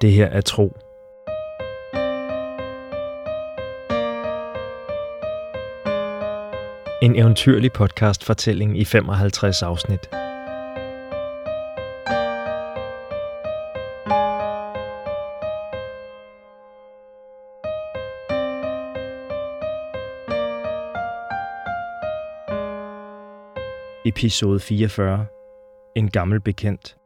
Det her er tro. En eventyrlig podcast fortælling i 55 afsnit. Episode 44. En gammel bekendt.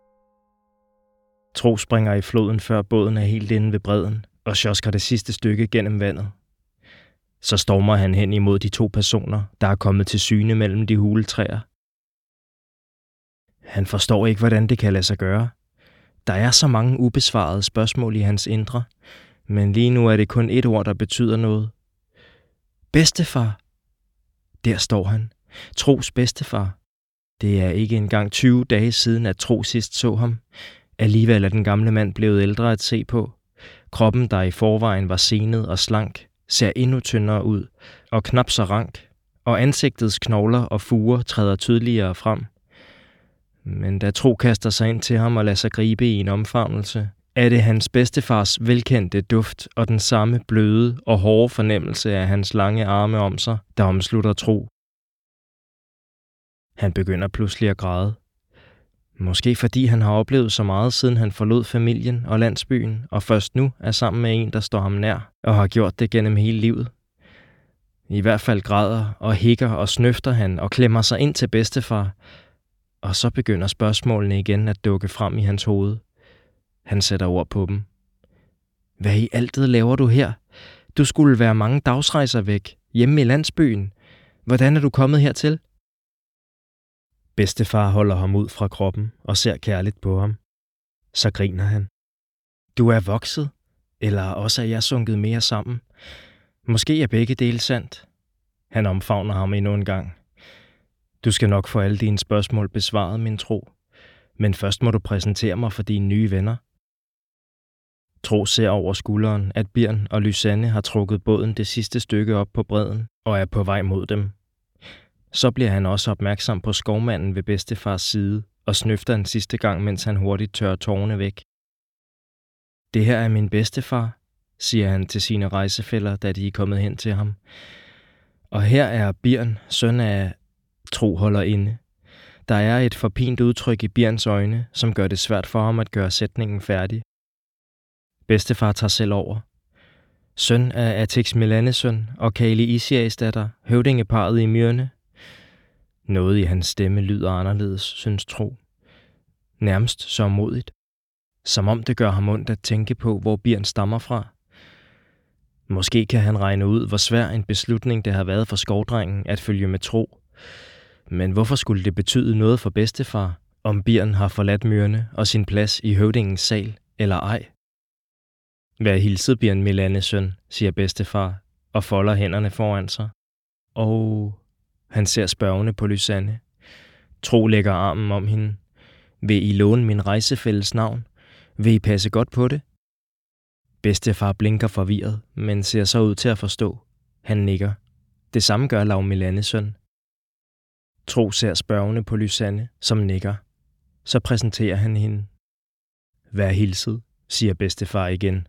Tro springer i floden, før båden er helt inde ved bredden, og sjosker det sidste stykke gennem vandet. Så stormer han hen imod de to personer, der er kommet til syne mellem de huletræer. Han forstår ikke, hvordan det kan lade sig gøre. Der er så mange ubesvarede spørgsmål i hans indre, men lige nu er det kun et ord, der betyder noget. Bedstefar. Der står han. Tros bedstefar. Det er ikke engang 20 dage siden, at Tro sidst så ham. Alligevel er den gamle mand blevet ældre at se på. Kroppen, der i forvejen var senet og slank, ser endnu tyndere ud og knap så rank, og ansigtets knogler og fuger træder tydeligere frem. Men da Tro kaster sig ind til ham og lader sig gribe i en omfavnelse, er det hans bedstefars velkendte duft og den samme bløde og hårde fornemmelse af hans lange arme om sig, der omslutter Tro. Han begynder pludselig at græde. Måske fordi han har oplevet så meget, siden han forlod familien og landsbyen, og først nu er sammen med en, der står ham nær, og har gjort det gennem hele livet. I hvert fald græder og hikker og snøfter han og klemmer sig ind til bedstefar, og så begynder spørgsmålene igen at dukke frem i hans hoved. Han sætter ord på dem. Hvad i altet laver du her? Du skulle være mange dagsrejser væk, hjemme i landsbyen. Hvordan er du kommet hertil? Bedstefar holder ham ud fra kroppen og ser kærligt på ham. Så griner han. Du er vokset, eller også er jeg sunket mere sammen. Måske er begge dele sandt. Han omfavner ham endnu en gang. Du skal nok få alle dine spørgsmål besvaret, min tro. Men først må du præsentere mig for dine nye venner. Tro ser over skulderen, at Bjørn og Lysanne har trukket båden det sidste stykke op på bredden og er på vej mod dem. Så bliver han også opmærksom på skovmanden ved bedstefars side og snøfter en sidste gang, mens han hurtigt tørrer tårne væk. Det her er min bedstefar, siger han til sine rejsefælder, da de er kommet hen til ham. Og her er Bjørn, søn af Tro holder inde. Der er et forpint udtryk i Bjørns øjne, som gør det svært for ham at gøre sætningen færdig. Bedstefar tager selv over. Søn af Atix Melanesøn og Kali Isias datter, høvdingeparet i Myrne, noget i hans stemme lyder anderledes, synes Tro. Nærmest så modigt. Som om det gør ham ondt at tænke på, hvor Bjørn stammer fra. Måske kan han regne ud, hvor svær en beslutning det har været for skovdrengen at følge med Tro. Men hvorfor skulle det betyde noget for bedstefar, om Bjørn har forladt myrene og sin plads i høvdingens sal, eller ej? Vær hilset, Bjørn Milanes søn, siger bedstefar, og folder hænderne foran sig. Og han ser spørgende på Lysanne. Tro lægger armen om hende. Vil I låne min rejsefælles navn? Vil I passe godt på det? Bedstefar blinker forvirret, men ser så ud til at forstå. Han nikker. Det samme gør Lav Milanes søn. Tro ser spørgende på Lysanne, som nikker. Så præsenterer han hende. Vær hilset, siger bedstefar igen.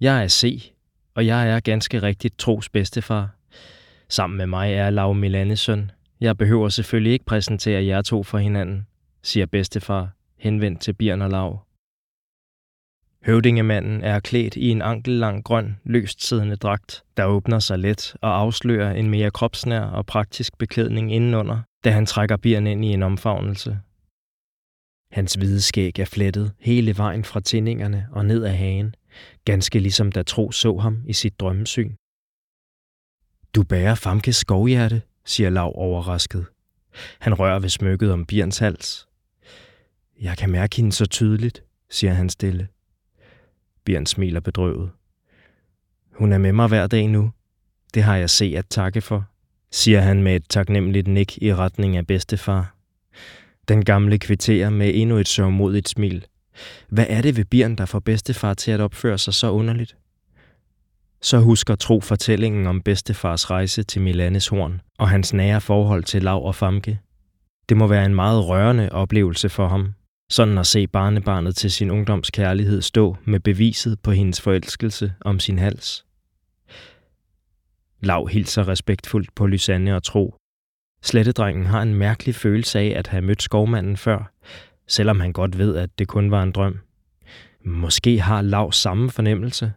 Jeg er C, og jeg er ganske rigtigt Tros bedstefar. Sammen med mig er Lav Milanes søn. Jeg behøver selvfølgelig ikke præsentere jer to for hinanden, siger bedstefar, henvendt til Bjørn og Lav. Høvdingemanden er klædt i en ankellang grøn, løst siddende dragt, der åbner sig let og afslører en mere kropsnær og praktisk beklædning indenunder, da han trækker Bjørn ind i en omfavnelse. Hans hvide skæg er flettet hele vejen fra tændingerne og ned ad hagen, ganske ligesom da Tro så ham i sit drømmesyn. Du bærer Famkes skovhjerte, siger Lav overrasket. Han rører ved smykket om Bjørns hals. Jeg kan mærke hende så tydeligt, siger han stille. Bjørn smiler bedrøvet. Hun er med mig hver dag nu. Det har jeg set at takke for, siger han med et taknemmeligt nik i retning af bedstefar. Den gamle kvitterer med endnu et sørgmodigt smil. Hvad er det ved Bjørn, der får bedstefar til at opføre sig så underligt? Så husker Tro fortællingen om bedstefars rejse til Milanes horn og hans nære forhold til Lav og Famke. Det må være en meget rørende oplevelse for ham, Sådan at se barnebarnet til sin ungdomskærlighed stå med beviset på hendes forelskelse om sin hals. Lav hilser respektfuldt på Lysanne og Tro. Slettedrengen har en mærkelig følelse af at have mødt skovmanden før, selvom han godt ved, at det kun var en drøm. Måske har Lav samme fornemmelse.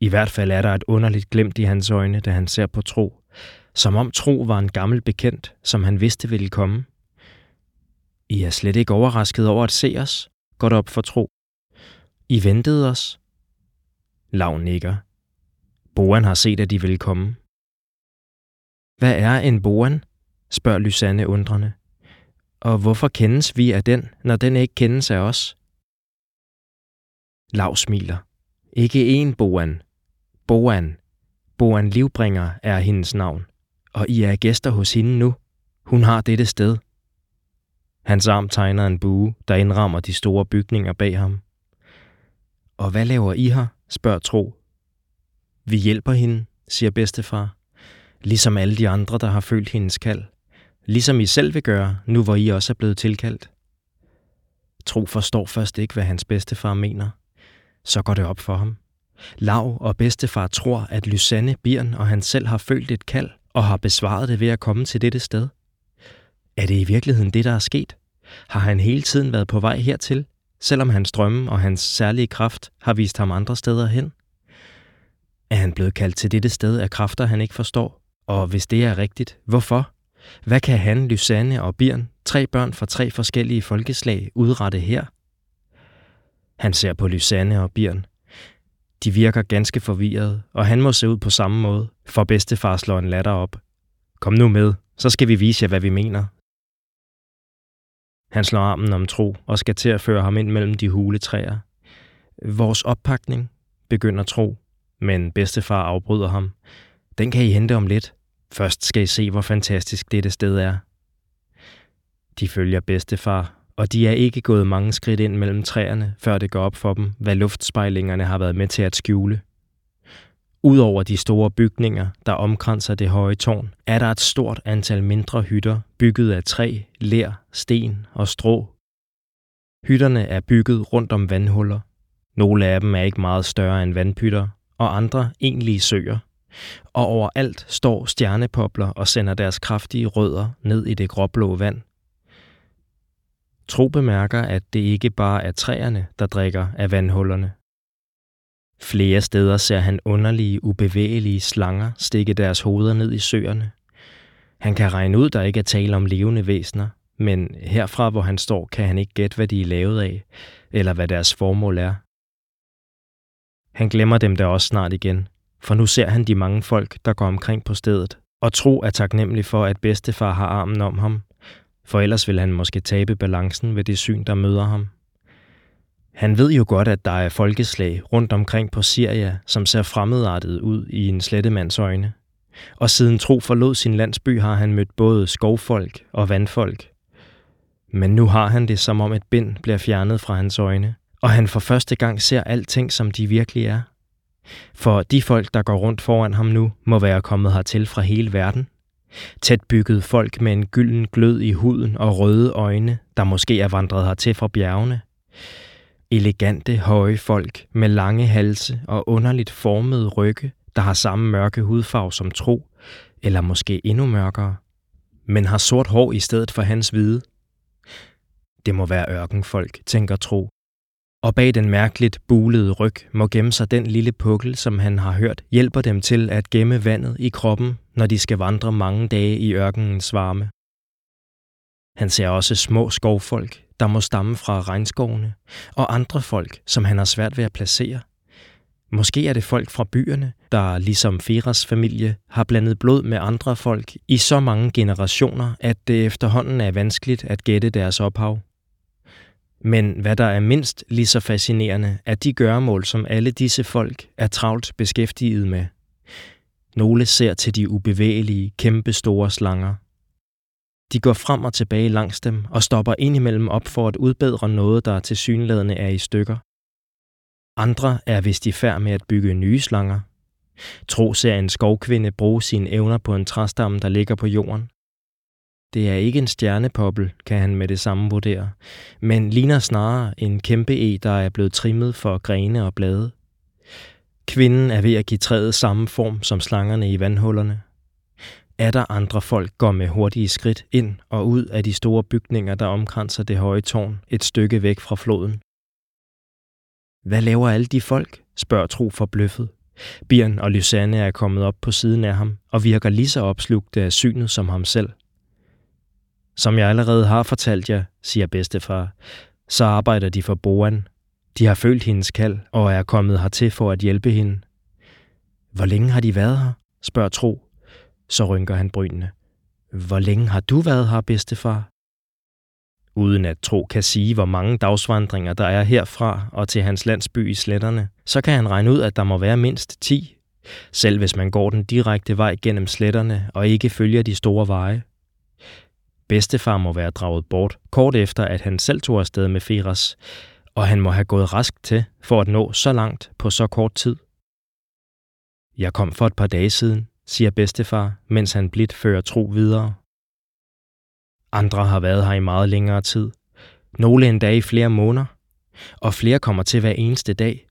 I hvert fald er der et underligt glemt i hans øjne, da han ser på Tro. Som om Tro var en gammel bekendt, som han vidste ville komme. I er slet ikke overrasket over at se os, går det op for Tro. I ventede os. Lav nikker. Boan har set, at de ville komme. Hvad er en Boan? spørger Lysanne undrende. Og hvorfor kendes vi af den, når den ikke kendes af os? Lav smiler. Ikke en Boan. Boan. Boan Livbringer er hendes navn. Og I er gæster hos hende nu. Hun har dette sted. Hans arm tegner en bue, der indrammer de store bygninger bag ham. Og hvad laver I her? spørger Tro. Vi hjælper hende, siger bedstefar. Ligesom alle de andre, der har følt hendes kald. Ligesom I selv vil gøre, nu hvor I også er blevet tilkaldt. Tro forstår først ikke, hvad hans bedstefar mener. Så går det op for ham. Lav og bedstefar tror, at Lysanne, Birn og han selv har følt et kald og har besvaret det ved at komme til dette sted. Er det i virkeligheden det, der er sket? Har han hele tiden været på vej hertil, selvom hans drømme og hans særlige kraft har vist ham andre steder hen? Er han blevet kaldt til dette sted af kræfter, han ikke forstår? Og hvis det er rigtigt, hvorfor? Hvad kan han, Lysanne og Birn, tre børn fra tre forskellige folkeslag, udrette her? Han ser på Lysanne og Birn. De virker ganske forvirrede, og han må se ud på samme måde, for bedstefar slår en latter op. Kom nu med, så skal vi vise jer, hvad vi mener. Han slår armen om Tro og skal til at føre ham ind mellem de hule træer. Vores oppakning, begynder Tro, men bedstefar afbryder ham. Den kan I hente om lidt. Først skal I se, hvor fantastisk dette sted er. De følger bedstefar, og de er ikke gået mange skridt ind mellem træerne, før det går op for dem, hvad luftspejlingerne har været med til at skjule. Udover de store bygninger, der omkranser det høje tårn, er der et stort antal mindre hytter, bygget af træ, ler, sten og strå. Hytterne er bygget rundt om vandhuller. Nogle af dem er ikke meget større end vandpytter, og andre egentlige søer. Og overalt står stjernepopler og sender deres kraftige rødder ned i det gråblå vand. Tro bemærker, at det ikke bare er træerne, der drikker af vandhullerne. Flere steder ser han underlige, ubevægelige slanger stikke deres hoveder ned i søerne. Han kan regne ud, der ikke er tale om levende væsener, men herfra, hvor han står, kan han ikke gætte, hvad de er lavet af, eller hvad deres formål er. Han glemmer dem da også snart igen, for nu ser han de mange folk, der går omkring på stedet, og tro er taknemmelig for, at bedstefar har armen om ham, for ellers vil han måske tabe balancen ved det syn, der møder ham. Han ved jo godt, at der er folkeslag rundt omkring på Syria, som ser fremmedartet ud i en slettemands øjne. Og siden Tro forlod sin landsby, har han mødt både skovfolk og vandfolk. Men nu har han det, som om et bind bliver fjernet fra hans øjne, og han for første gang ser alting, som de virkelig er. For de folk, der går rundt foran ham nu, må være kommet hertil fra hele verden. Tætbygget folk med en gylden glød i huden og røde øjne, der måske er vandret hertil fra bjergene. Elegante, høje folk med lange halse og underligt formede rygge, der har samme mørke hudfarve som tro, eller måske endnu mørkere, men har sort hår i stedet for hans hvide. Det må være ørkenfolk, tænker Tro. Og bag den mærkeligt bulede ryg må gemme sig den lille pukkel, som han har hørt hjælper dem til at gemme vandet i kroppen, når de skal vandre mange dage i ørkenens varme. Han ser også små skovfolk, der må stamme fra regnskovene, og andre folk, som han har svært ved at placere. Måske er det folk fra byerne, der ligesom Feras familie har blandet blod med andre folk i så mange generationer, at det efterhånden er vanskeligt at gætte deres ophav. Men hvad der er mindst lige så fascinerende, er de gøremål, som alle disse folk er travlt beskæftiget med. Nogle ser til de ubevægelige, kæmpe store slanger – de går frem og tilbage langs dem og stopper indimellem op for at udbedre noget, der til synlædende er i stykker. Andre er vist i færd med at bygge nye slanger. Tro ser en skovkvinde bruge sine evner på en træstamme, der ligger på jorden. Det er ikke en stjernepoppel, kan han med det samme vurdere, men ligner snarere en kæmpe e, der er blevet trimmet for grene og blade. Kvinden er ved at give træet samme form som slangerne i vandhullerne. Er der andre folk går med hurtige skridt ind og ud af de store bygninger, der omkranser det høje tårn et stykke væk fra floden. Hvad laver alle de folk? spørger Tro forbløffet. Bjørn og Lysanne er kommet op på siden af ham og virker lige så opslugte af synet som ham selv. Som jeg allerede har fortalt jer, siger bedstefar, så arbejder de for Boan. De har følt hendes kald og er kommet hertil for at hjælpe hende. Hvor længe har de været her? spørger Tro. Så rynker han brynene. Hvor længe har du været her, bedstefar? Uden at Tro kan sige, hvor mange dagsvandringer der er herfra og til hans landsby i sletterne, så kan han regne ud, at der må være mindst 10. Selv hvis man går den direkte vej gennem sletterne og ikke følger de store veje. Bedstefar må være draget bort, kort efter at han selv tog afsted med Feras, og han må have gået rask til for at nå så langt på så kort tid. Jeg kom for et par dage siden, siger bedstefar, mens han blidt fører tro videre. Andre har været her i meget længere tid. Nogle endda i flere måneder. Og flere kommer til hver eneste dag.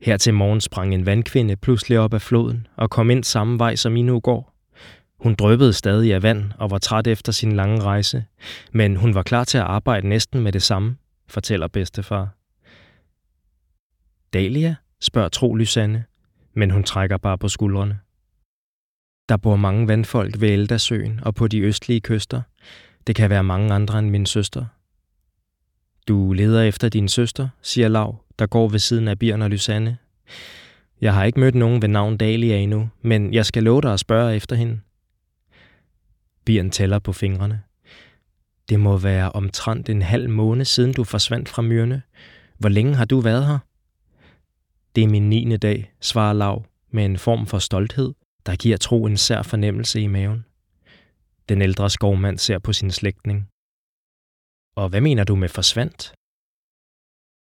Her til morgen sprang en vandkvinde pludselig op af floden og kom ind samme vej, som I nu går. Hun drøbede stadig af vand og var træt efter sin lange rejse, men hun var klar til at arbejde næsten med det samme, fortæller bedstefar. Dalia, spørger Tro Lysanne, men hun trækker bare på skuldrene. Der bor mange vandfolk ved Eldasøen og på de østlige kyster. Det kan være mange andre end min søster. Du leder efter din søster, siger Lav, der går ved siden af Bjørn og Lysanne. Jeg har ikke mødt nogen ved navn Dalia endnu, men jeg skal love dig at spørge efter hende. Bieren tæller på fingrene. Det må være omtrent en halv måned siden du forsvandt fra myrne. Hvor længe har du været her? Det er min niende dag, svarer Lav med en form for stolthed, der giver tro en sær fornemmelse i maven. Den ældre skovmand ser på sin slægtning. Og hvad mener du med forsvandt?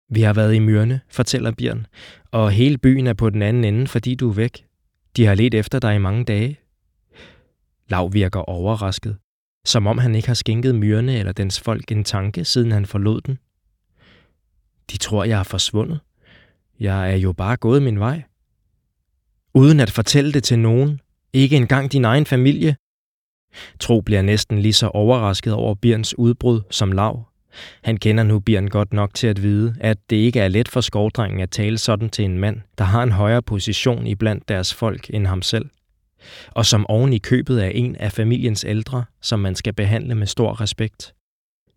Vi har været i Myrne, fortæller Bjørn, og hele byen er på den anden ende, fordi du er væk. De har let efter dig i mange dage. Lav virker overrasket, som om han ikke har skænket Myrne eller dens folk en tanke, siden han forlod den. De tror, jeg er forsvundet. Jeg er jo bare gået min vej uden at fortælle det til nogen, ikke engang din egen familie. Tro bliver næsten lige så overrasket over Birns udbrud som Lav. Han kender nu Bjørn godt nok til at vide, at det ikke er let for skovdrengen at tale sådan til en mand, der har en højere position i blandt deres folk end ham selv, og som oven i købet er en af familiens ældre, som man skal behandle med stor respekt.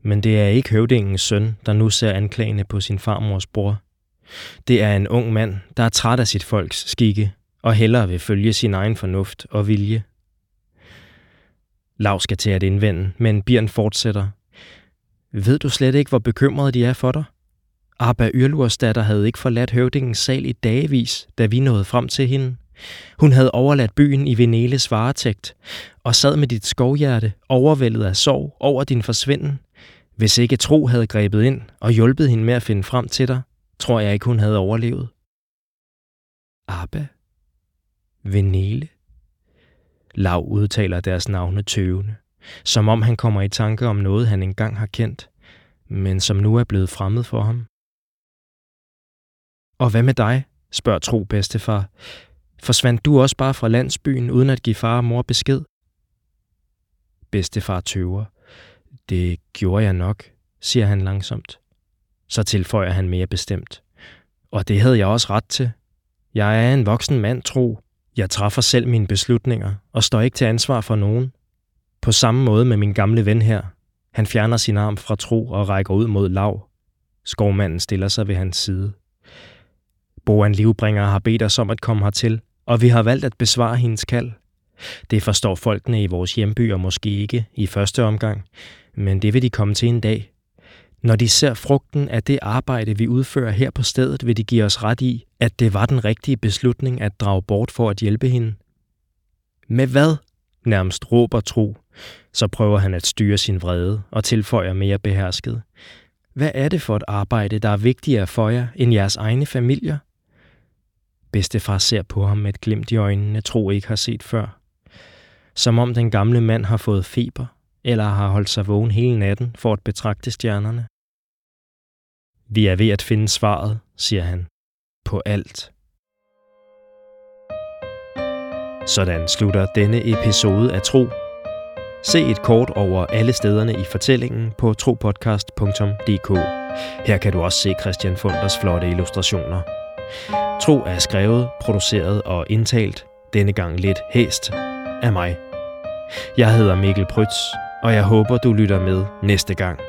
Men det er ikke høvdingens søn, der nu ser anklagende på sin farmors bror. Det er en ung mand, der er træt af sit folks skikke og hellere vil følge sin egen fornuft og vilje. Lav skal til at indvende, men Bjørn fortsætter. Ved du slet ikke, hvor bekymrede de er for dig? Abba Yrlurs datter havde ikke forladt høvdingens sal i dagevis, da vi nåede frem til hende. Hun havde overladt byen i Veneles varetægt, og sad med dit skovhjerte overvældet af sorg over din forsvinden. Hvis ikke tro havde grebet ind og hjulpet hende med at finde frem til dig, tror jeg ikke, hun havde overlevet. Abba? Venele. Lav udtaler deres navne tøvende, som om han kommer i tanke om noget, han engang har kendt, men som nu er blevet fremmed for ham. Og hvad med dig? spørger Tro bedstefar. Forsvandt du også bare fra landsbyen, uden at give far og mor besked? Bedstefar tøver. Det gjorde jeg nok, siger han langsomt. Så tilføjer han mere bestemt. Og det havde jeg også ret til. Jeg er en voksen mand, tro, jeg træffer selv mine beslutninger og står ikke til ansvar for nogen. På samme måde med min gamle ven her. Han fjerner sin arm fra tro og rækker ud mod lav. Skovmanden stiller sig ved hans side. Boan Livbringer har bedt os om at komme hertil, og vi har valgt at besvare hendes kald. Det forstår folkene i vores hjembyer måske ikke i første omgang, men det vil de komme til en dag. Når de ser frugten af det arbejde, vi udfører her på stedet, vil de give os ret i, at det var den rigtige beslutning at drage bort for at hjælpe hende. Med hvad? Nærmest råber tro. Så prøver han at styre sin vrede og tilføjer mere behersket. Hvad er det for et arbejde, der er vigtigere for jer end jeres egne familier? Bedstefar ser på ham med et glimt i øjnene, tro ikke har set før. Som om den gamle mand har fået feber, eller har holdt sig vågen hele natten for at betragte stjernerne? Vi er ved at finde svaret, siger han, på alt. Sådan slutter denne episode af Tro. Se et kort over alle stederne i fortællingen på tropodcast.dk. Her kan du også se Christian Funders flotte illustrationer. Tro er skrevet, produceret og indtalt, denne gang lidt hæst, af mig. Jeg hedder Mikkel Prytz, og jeg håber, du lytter med næste gang.